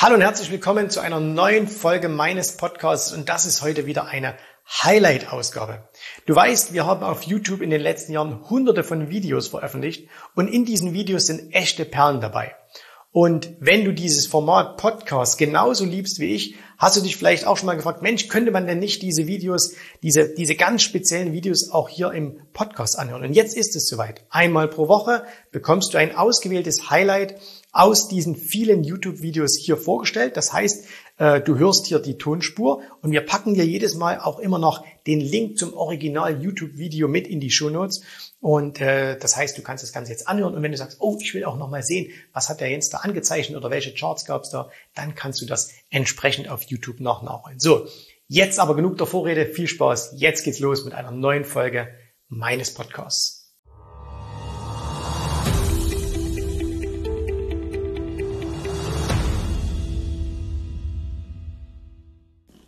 Hallo und herzlich willkommen zu einer neuen Folge meines Podcasts und das ist heute wieder eine Highlight-Ausgabe. Du weißt, wir haben auf YouTube in den letzten Jahren hunderte von Videos veröffentlicht und in diesen Videos sind echte Perlen dabei. Und wenn du dieses Format Podcast genauso liebst wie ich, hast du dich vielleicht auch schon mal gefragt, Mensch, könnte man denn nicht diese Videos, diese, diese ganz speziellen Videos auch hier im Podcast anhören? Und jetzt ist es soweit. Einmal pro Woche bekommst du ein ausgewähltes Highlight aus diesen vielen YouTube-Videos hier vorgestellt. Das heißt, äh, du hörst hier die Tonspur und wir packen dir jedes Mal auch immer noch den Link zum Original YouTube-Video mit in die Show Notes. Und äh, das heißt, du kannst das Ganze jetzt anhören und wenn du sagst, oh, ich will auch noch mal sehen, was hat der Jens da angezeichnet oder welche Charts gab es da, dann kannst du das entsprechend auf YouTube noch nachholen. So, jetzt aber genug der Vorrede, viel Spaß. Jetzt geht's los mit einer neuen Folge meines Podcasts.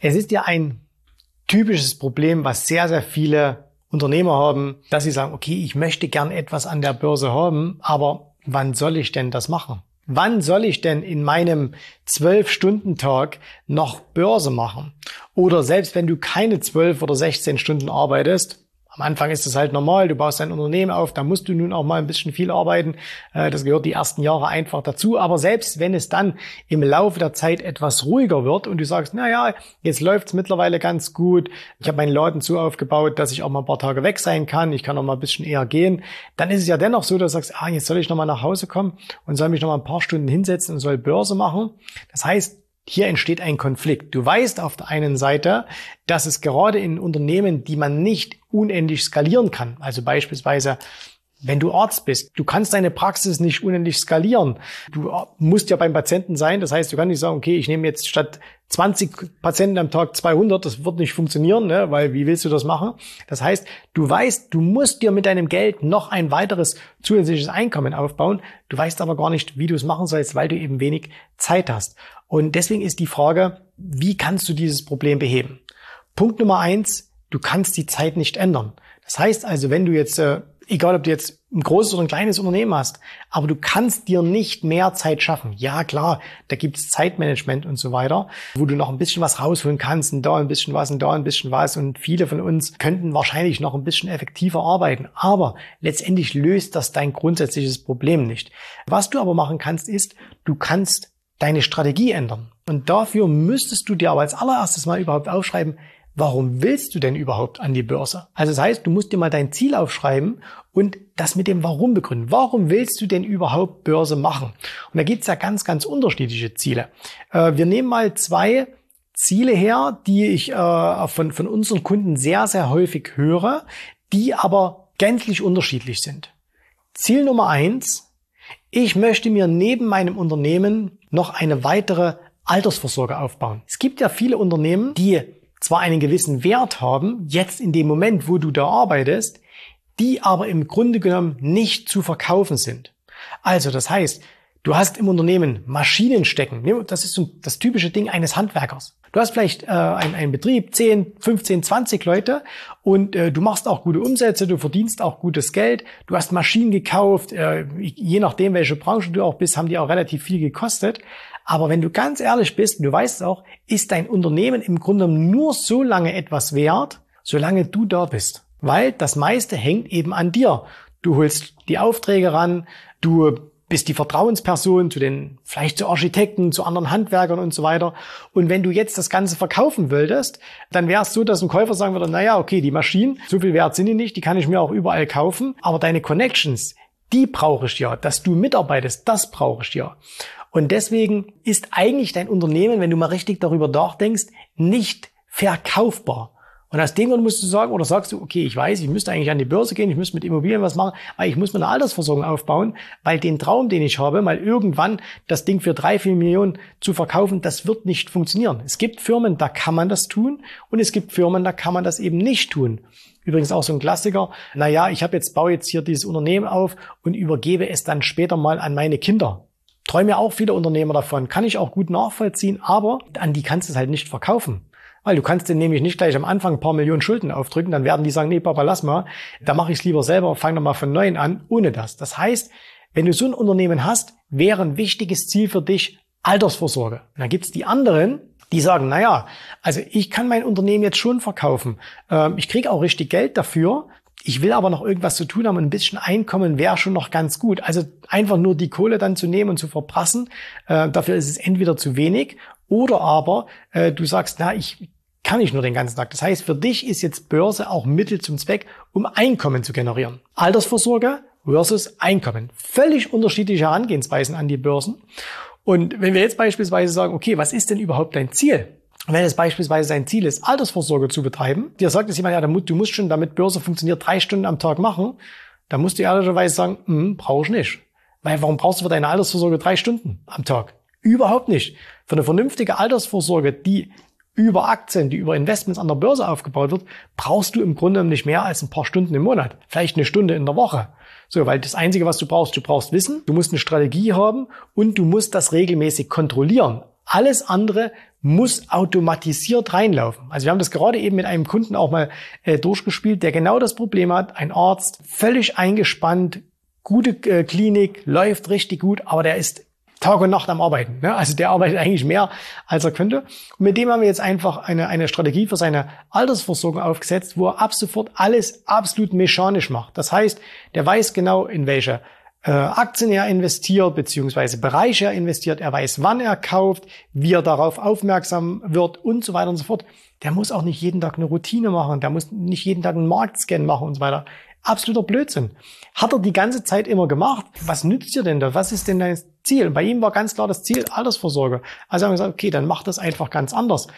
Es ist ja ein typisches Problem, was sehr, sehr viele Unternehmer haben, dass sie sagen, okay, ich möchte gern etwas an der Börse haben, aber wann soll ich denn das machen? Wann soll ich denn in meinem zwölf-Stunden-Tag noch Börse machen? Oder selbst wenn du keine zwölf oder 16 Stunden arbeitest, am Anfang ist es halt normal, du baust dein Unternehmen auf, da musst du nun auch mal ein bisschen viel arbeiten. Äh, das gehört die ersten Jahre einfach dazu. Aber selbst wenn es dann im Laufe der Zeit etwas ruhiger wird und du sagst, na ja, jetzt läuft's mittlerweile ganz gut, ich habe meinen Laden so aufgebaut, dass ich auch mal ein paar Tage weg sein kann, ich kann auch mal ein bisschen eher gehen, dann ist es ja dennoch so, dass du sagst, ah, jetzt soll ich noch mal nach Hause kommen und soll mich noch mal ein paar Stunden hinsetzen und soll Börse machen. Das heißt, hier entsteht ein Konflikt. Du weißt auf der einen Seite, dass es gerade in Unternehmen, die man nicht unendlich skalieren kann, also beispielsweise wenn du Arzt bist, du kannst deine Praxis nicht unendlich skalieren. Du musst ja beim Patienten sein. Das heißt, du kannst nicht sagen, okay, ich nehme jetzt statt 20 Patienten am Tag 200. Das wird nicht funktionieren, ne? weil wie willst du das machen? Das heißt, du weißt, du musst dir mit deinem Geld noch ein weiteres zusätzliches Einkommen aufbauen. Du weißt aber gar nicht, wie du es machen sollst, weil du eben wenig Zeit hast. Und deswegen ist die Frage, wie kannst du dieses Problem beheben? Punkt Nummer eins, du kannst die Zeit nicht ändern. Das heißt also, wenn du jetzt äh, egal ob du jetzt ein großes oder ein kleines Unternehmen hast, aber du kannst dir nicht mehr Zeit schaffen. Ja, klar, da gibt es Zeitmanagement und so weiter, wo du noch ein bisschen was rausholen kannst und da ein bisschen was und da ein bisschen was und viele von uns könnten wahrscheinlich noch ein bisschen effektiver arbeiten. Aber letztendlich löst das dein grundsätzliches Problem nicht. Was du aber machen kannst, ist, du kannst deine Strategie ändern. Und dafür müsstest du dir aber als allererstes mal überhaupt aufschreiben, warum willst du denn überhaupt an die Börse? Also das heißt, du musst dir mal dein Ziel aufschreiben und das mit dem Warum begründen. Warum willst du denn überhaupt Börse machen? Und da gibt's ja ganz, ganz unterschiedliche Ziele. Äh, wir nehmen mal zwei Ziele her, die ich äh, von, von unseren Kunden sehr, sehr häufig höre, die aber gänzlich unterschiedlich sind. Ziel Nummer eins, ich möchte mir neben meinem Unternehmen noch eine weitere Altersvorsorge aufbauen. Es gibt ja viele Unternehmen, die zwar einen gewissen Wert haben, jetzt in dem Moment, wo du da arbeitest, die aber im Grunde genommen nicht zu verkaufen sind. Also das heißt, du hast im Unternehmen Maschinen stecken. Das ist das typische Ding eines Handwerkers. Du hast vielleicht äh, einen, einen Betrieb, 10, 15, 20 Leute und äh, du machst auch gute Umsätze, du verdienst auch gutes Geld, du hast Maschinen gekauft, äh, je nachdem, welche Branche du auch bist, haben die auch relativ viel gekostet. Aber wenn du ganz ehrlich bist, du weißt auch, ist dein Unternehmen im Grunde nur so lange etwas wert, solange du da bist. Weil das meiste hängt eben an dir. Du holst die Aufträge ran, du bist die Vertrauensperson zu den, vielleicht zu Architekten, zu anderen Handwerkern und so weiter. Und wenn du jetzt das Ganze verkaufen würdest, dann wäre es so, dass ein Käufer sagen würde, naja, okay, die Maschinen, so viel wert sind die nicht, die kann ich mir auch überall kaufen, aber deine Connections, die brauche ich ja. Dass du mitarbeitest, das brauche ich ja. Und deswegen ist eigentlich dein Unternehmen, wenn du mal richtig darüber nachdenkst, nicht verkaufbar. Und aus dem Grund musst du sagen, oder sagst du, okay, ich weiß, ich müsste eigentlich an die Börse gehen, ich müsste mit Immobilien was machen, aber ich muss mir eine Altersversorgung aufbauen, weil den Traum, den ich habe, mal irgendwann das Ding für drei, vier Millionen zu verkaufen, das wird nicht funktionieren. Es gibt Firmen, da kann man das tun und es gibt Firmen, da kann man das eben nicht tun. Übrigens auch so ein Klassiker. Naja, ich habe jetzt, baue jetzt hier dieses Unternehmen auf und übergebe es dann später mal an meine Kinder träumen ja auch viele Unternehmer davon. Kann ich auch gut nachvollziehen, aber an die kannst du es halt nicht verkaufen. Weil du kannst denen nämlich nicht gleich am Anfang ein paar Millionen Schulden aufdrücken, dann werden die sagen, nee, Papa, lass mal, da mache ich es lieber selber, fang doch mal von neuem an, ohne das. Das heißt, wenn du so ein Unternehmen hast, wäre ein wichtiges Ziel für dich Altersvorsorge. Und dann gibt's die anderen, die sagen, naja, also ich kann mein Unternehmen jetzt schon verkaufen. Ähm, ich kriege auch richtig Geld dafür. Ich will aber noch irgendwas zu tun haben und ein bisschen Einkommen wäre schon noch ganz gut. Also einfach nur die Kohle dann zu nehmen und zu verprassen, äh, dafür ist es entweder zu wenig oder aber äh, du sagst, na, ich kann nicht nur den ganzen Tag. Das heißt, für dich ist jetzt Börse auch Mittel zum Zweck, um Einkommen zu generieren. Altersvorsorge versus Einkommen. Völlig unterschiedliche Herangehensweisen an die Börsen. Und wenn wir jetzt beispielsweise sagen, okay, was ist denn überhaupt dein Ziel? Wenn es beispielsweise dein Ziel ist, Altersvorsorge zu betreiben, dir sagt es jemand, ja, du musst schon, damit Börse funktioniert, drei Stunden am Tag machen, dann musst du ehrlicherweise sagen, hm, brauche ich nicht. Weil warum brauchst du für deine Altersvorsorge drei Stunden am Tag? Überhaupt nicht. Für eine vernünftige Altersvorsorge, die über Aktien, die über Investments an der Börse aufgebaut wird, brauchst du im Grunde nicht mehr als ein paar Stunden im Monat. Vielleicht eine Stunde in der Woche. So, weil das Einzige, was du brauchst, du brauchst Wissen, du musst eine Strategie haben und du musst das regelmäßig kontrollieren. Alles andere muss automatisiert reinlaufen. Also wir haben das gerade eben mit einem Kunden auch mal äh, durchgespielt, der genau das Problem hat. Ein Arzt, völlig eingespannt, gute äh, Klinik, läuft richtig gut, aber der ist Tag und Nacht am Arbeiten. Ne? Also der arbeitet eigentlich mehr, als er könnte. Und mit dem haben wir jetzt einfach eine, eine Strategie für seine Altersversorgung aufgesetzt, wo er ab sofort alles absolut mechanisch macht. Das heißt, der weiß genau, in welche äh, Aktien er investiert, beziehungsweise Bereiche er investiert. Er weiß, wann er kauft, wie er darauf aufmerksam wird und so weiter und so fort. Der muss auch nicht jeden Tag eine Routine machen. Der muss nicht jeden Tag einen Marktscan machen und so weiter. Absoluter Blödsinn. Hat er die ganze Zeit immer gemacht. Was nützt dir denn da? Was ist denn dein Ziel? Und bei ihm war ganz klar das Ziel Altersvorsorge. Also haben wir gesagt, okay, dann macht das einfach ganz anders.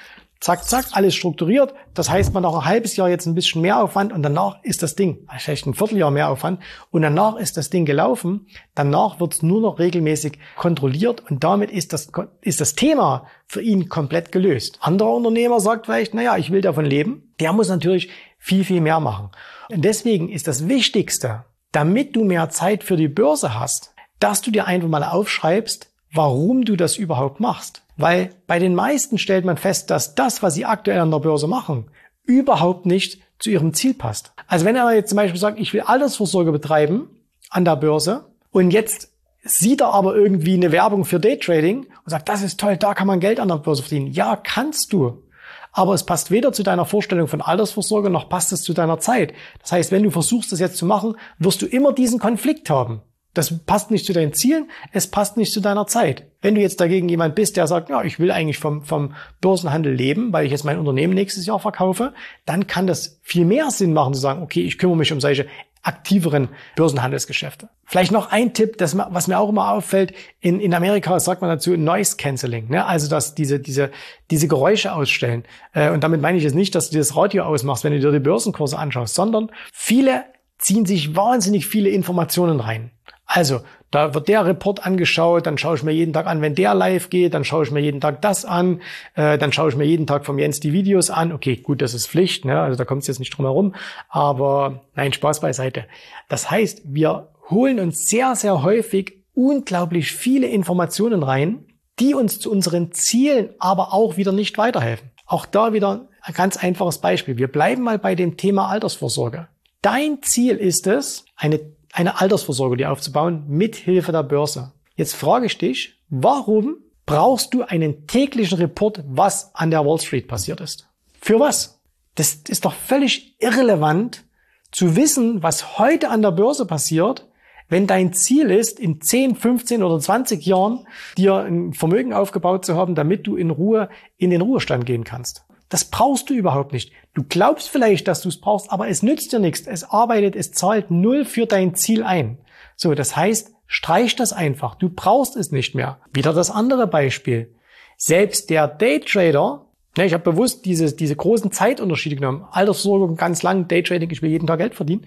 Zack, zack, alles strukturiert. Das heißt, man noch ein halbes Jahr jetzt ein bisschen mehr Aufwand und danach ist das Ding, vielleicht ein Vierteljahr mehr Aufwand und danach ist das Ding gelaufen. Danach wird es nur noch regelmäßig kontrolliert und damit ist das, ist das Thema für ihn komplett gelöst. Anderer Unternehmer sagt vielleicht, naja, ich will davon leben. Der muss natürlich viel, viel mehr machen. Und deswegen ist das Wichtigste, damit du mehr Zeit für die Börse hast, dass du dir einfach mal aufschreibst, warum du das überhaupt machst. Weil bei den meisten stellt man fest, dass das, was sie aktuell an der Börse machen, überhaupt nicht zu ihrem Ziel passt. Also wenn er jetzt zum Beispiel sagt, ich will Altersvorsorge betreiben an der Börse und jetzt sieht er aber irgendwie eine Werbung für Daytrading und sagt, das ist toll, da kann man Geld an der Börse verdienen. Ja, kannst du aber es passt weder zu deiner Vorstellung von Altersvorsorge noch passt es zu deiner Zeit. Das heißt, wenn du versuchst, das jetzt zu machen, wirst du immer diesen Konflikt haben. Das passt nicht zu deinen Zielen, es passt nicht zu deiner Zeit. Wenn du jetzt dagegen jemand bist, der sagt, ja, ich will eigentlich vom, vom Börsenhandel leben, weil ich jetzt mein Unternehmen nächstes Jahr verkaufe, dann kann das viel mehr Sinn machen zu sagen, okay, ich kümmere mich um solche aktiveren Börsenhandelsgeschäfte. Vielleicht noch ein Tipp, das, was mir auch immer auffällt, in, in Amerika sagt man dazu Noise Cancelling, ne? also dass diese, diese, diese Geräusche ausstellen. Äh, und damit meine ich jetzt nicht, dass du das Radio ausmachst, wenn du dir die Börsenkurse anschaust, sondern viele ziehen sich wahnsinnig viele Informationen rein. Also, da wird der Report angeschaut, dann schaue ich mir jeden Tag an, wenn der live geht, dann schaue ich mir jeden Tag das an, äh, dann schaue ich mir jeden Tag vom Jens die Videos an. Okay, gut, das ist Pflicht, ne? also da kommt es jetzt nicht drum herum, aber nein, Spaß beiseite. Das heißt, wir holen uns sehr, sehr häufig unglaublich viele Informationen rein, die uns zu unseren Zielen aber auch wieder nicht weiterhelfen. Auch da wieder ein ganz einfaches Beispiel. Wir bleiben mal bei dem Thema Altersvorsorge. Dein Ziel ist es, eine eine Altersvorsorge dir aufzubauen mit Hilfe der Börse. Jetzt frage ich dich, warum brauchst du einen täglichen Report, was an der Wall Street passiert ist? Für was? Das ist doch völlig irrelevant zu wissen, was heute an der Börse passiert, wenn dein Ziel ist, in 10, 15 oder 20 Jahren dir ein Vermögen aufgebaut zu haben, damit du in Ruhe in den Ruhestand gehen kannst. Das brauchst du überhaupt nicht. Du glaubst vielleicht, dass du es brauchst, aber es nützt dir nichts. Es arbeitet, es zahlt null für dein Ziel ein. So, das heißt, streich das einfach. Du brauchst es nicht mehr. Wieder das andere Beispiel. Selbst der Daytrader, ne, ich habe bewusst diese, diese großen Zeitunterschiede genommen. Altersversorgung ganz lang, Daytrading, ich will jeden Tag Geld verdienen.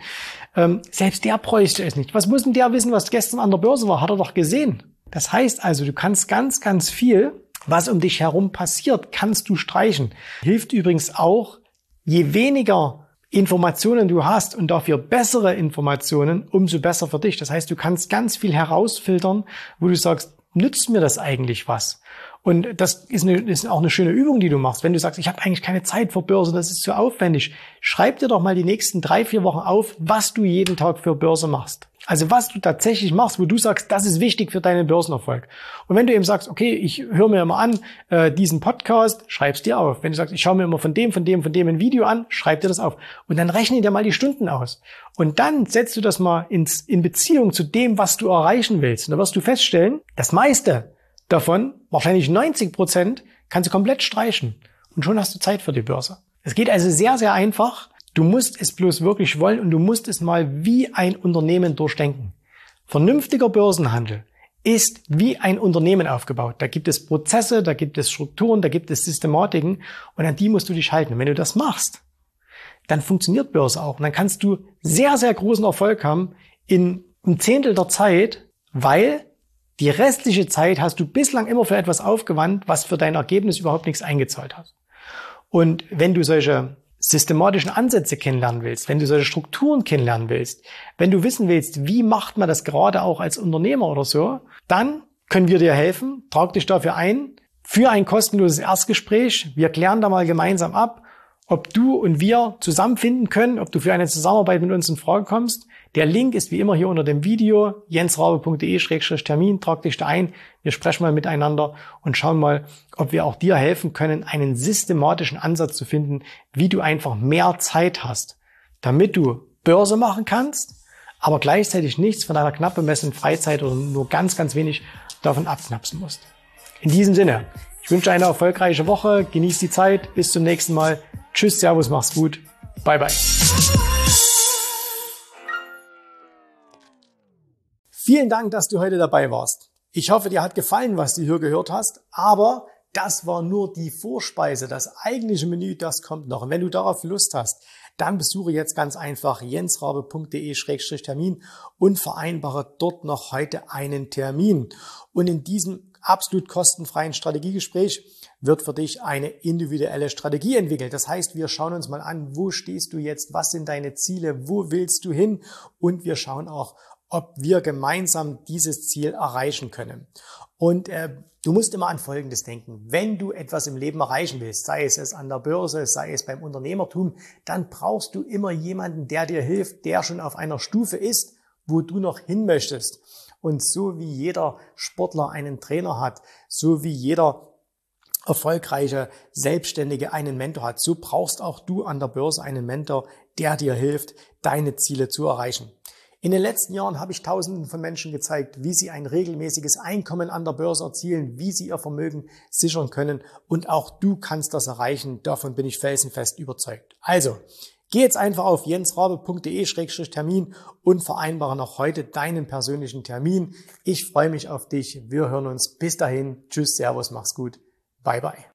Ähm, selbst der bräuchte es nicht. Was muss denn der wissen, was gestern an der Börse war? Hat er doch gesehen. Das heißt also, du kannst ganz, ganz viel was um dich herum passiert, kannst du streichen. Hilft übrigens auch, je weniger Informationen du hast und dafür bessere Informationen, umso besser für dich. Das heißt, du kannst ganz viel herausfiltern, wo du sagst, nützt mir das eigentlich was? Und das ist, eine, ist auch eine schöne Übung, die du machst. Wenn du sagst, ich habe eigentlich keine Zeit für Börse, das ist zu aufwendig, schreib dir doch mal die nächsten drei, vier Wochen auf, was du jeden Tag für Börse machst. Also was du tatsächlich machst, wo du sagst, das ist wichtig für deinen Börsenerfolg. Und wenn du eben sagst, okay, ich höre mir immer an äh, diesen Podcast, schreib's dir auf. Wenn du sagst, ich schaue mir immer von dem, von dem, von dem ein Video an, schreib dir das auf. Und dann rechne dir mal die Stunden aus. Und dann setzt du das mal ins, in Beziehung zu dem, was du erreichen willst. Und da wirst du feststellen, das meiste davon, wahrscheinlich 90 Prozent, kannst du komplett streichen. Und schon hast du Zeit für die Börse. Es geht also sehr, sehr einfach. Du musst es bloß wirklich wollen und du musst es mal wie ein Unternehmen durchdenken. Vernünftiger Börsenhandel ist wie ein Unternehmen aufgebaut. Da gibt es Prozesse, da gibt es Strukturen, da gibt es Systematiken und an die musst du dich halten. Und wenn du das machst, dann funktioniert Börse auch. Und dann kannst du sehr, sehr großen Erfolg haben in einem Zehntel der Zeit, weil die restliche Zeit hast du bislang immer für etwas aufgewandt, was für dein Ergebnis überhaupt nichts eingezahlt hat. Und wenn du solche systematischen Ansätze kennenlernen willst, wenn du solche Strukturen kennenlernen willst, wenn du wissen willst, wie macht man das gerade auch als Unternehmer oder so, dann können wir dir helfen. Trag dich dafür ein für ein kostenloses Erstgespräch. Wir klären da mal gemeinsam ab, ob du und wir zusammenfinden können, ob du für eine Zusammenarbeit mit uns in Frage kommst. Der Link ist wie immer hier unter dem Video, jensrabe.de-termin, trag dich da ein, wir sprechen mal miteinander und schauen mal, ob wir auch dir helfen können, einen systematischen Ansatz zu finden, wie du einfach mehr Zeit hast, damit du Börse machen kannst, aber gleichzeitig nichts von deiner knapp bemessenen Freizeit oder nur ganz, ganz wenig davon abknapsen musst. In diesem Sinne, ich wünsche eine erfolgreiche Woche, genieß die Zeit, bis zum nächsten Mal. Tschüss, Servus, mach's gut, bye bye. Vielen Dank, dass du heute dabei warst. Ich hoffe, dir hat gefallen, was du hier gehört hast, aber das war nur die Vorspeise. Das eigentliche Menü, das kommt noch. Und wenn du darauf Lust hast, dann besuche jetzt ganz einfach jensrabe.de-termin und vereinbare dort noch heute einen Termin. Und in diesem absolut kostenfreien Strategiegespräch wird für dich eine individuelle Strategie entwickelt. Das heißt, wir schauen uns mal an, wo stehst du jetzt, was sind deine Ziele, wo willst du hin und wir schauen auch, ob wir gemeinsam dieses Ziel erreichen können. Und äh, du musst immer an Folgendes denken. Wenn du etwas im Leben erreichen willst, sei es an der Börse, sei es beim Unternehmertum, dann brauchst du immer jemanden, der dir hilft, der schon auf einer Stufe ist, wo du noch hin möchtest. Und so wie jeder Sportler einen Trainer hat, so wie jeder erfolgreiche Selbstständige einen Mentor hat, so brauchst auch du an der Börse einen Mentor, der dir hilft, deine Ziele zu erreichen. In den letzten Jahren habe ich Tausenden von Menschen gezeigt, wie sie ein regelmäßiges Einkommen an der Börse erzielen, wie sie ihr Vermögen sichern können und auch du kannst das erreichen. Davon bin ich felsenfest überzeugt. Also, geh jetzt einfach auf jensrabe.de-termin und vereinbare noch heute deinen persönlichen Termin. Ich freue mich auf dich. Wir hören uns. Bis dahin. Tschüss, Servus, mach's gut. Bye bye.